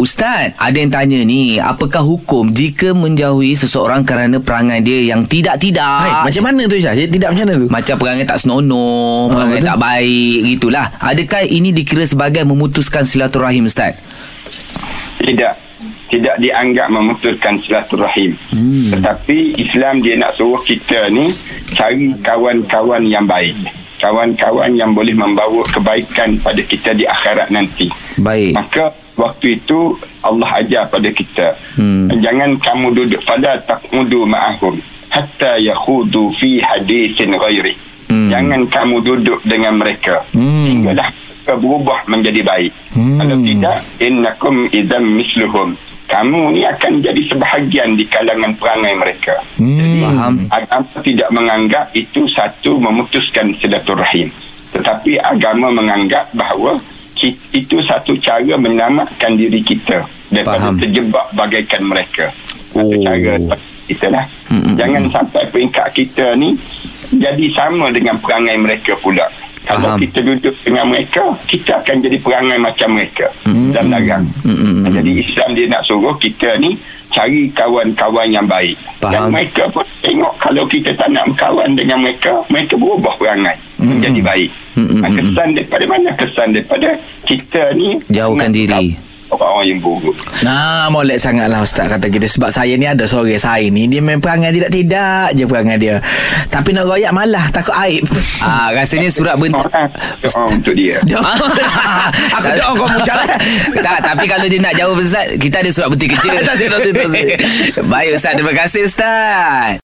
Ustaz, ada yang tanya ni, apakah hukum jika menjauhi seseorang kerana perangai dia yang tidak-tidak? Hai, macam mana tu Syah? Dia Tidak macam mana tu? Macam perangai tak senonoh, perangai betul. tak baik, gitulah. Adakah ini dikira sebagai memutuskan silaturahim, Ustaz? Tidak. Tidak dianggap memutuskan silaturahim. Hmm. Tetapi Islam dia nak suruh kita ni cari kawan-kawan yang baik. Kawan-kawan yang boleh membawa kebaikan pada kita di akhirat nanti. Baik. Maka waktu itu Allah ajar pada kita. Hmm. Jangan kamu duduk pada taqmudu ma'ahum hatta yakhudu fi hadisin ghairi. Hmm. Jangan kamu duduk dengan mereka. Hmm. Hinggalah mereka berubah menjadi baik. Hmm. Kalau tidak innakum idzam misluhum. Kamu ni akan jadi sebahagian di kalangan perangai mereka. Hmm. Faham. Agama tidak menganggap itu satu memutuskan silaturahim. Tetapi agama menganggap bahawa itu satu cara menyelamatkan diri kita daripada Faham. terjebak bagaikan mereka. Satu Oh. cara kita lah. Mm-mm. Jangan sampai peringkat kita ni jadi sama dengan perangai mereka pula. Kalau Faham. kita duduk dengan mereka, kita akan jadi perangai macam mereka dan larang. Jadi Islam dia nak suruh kita ni cari kawan-kawan yang baik. Faham. Dan mereka pun tengok kalau kita tak nak berkawan dengan mereka, mereka berubah perangai Menjadi baik. Mm-mm. Kesan daripada mana? Kesan daripada kita ni Jauhkan diri. Orang-orang yang buruk. Nah, molek sangatlah Ustaz kata kita Sebab saya ni ada sore saya ni Dia main perangai tidak-tidak je perangai dia Tapi nak royak malah Takut aib Ah, rasanya surat. Orang, orang untuk dia. Aku doa kau muncul tak, tapi kalau dia nak jauh Ustaz, kita ada surat kerja. Tak, tak, tak, tak, tak. Baik Ustaz, terima kasih Ustaz.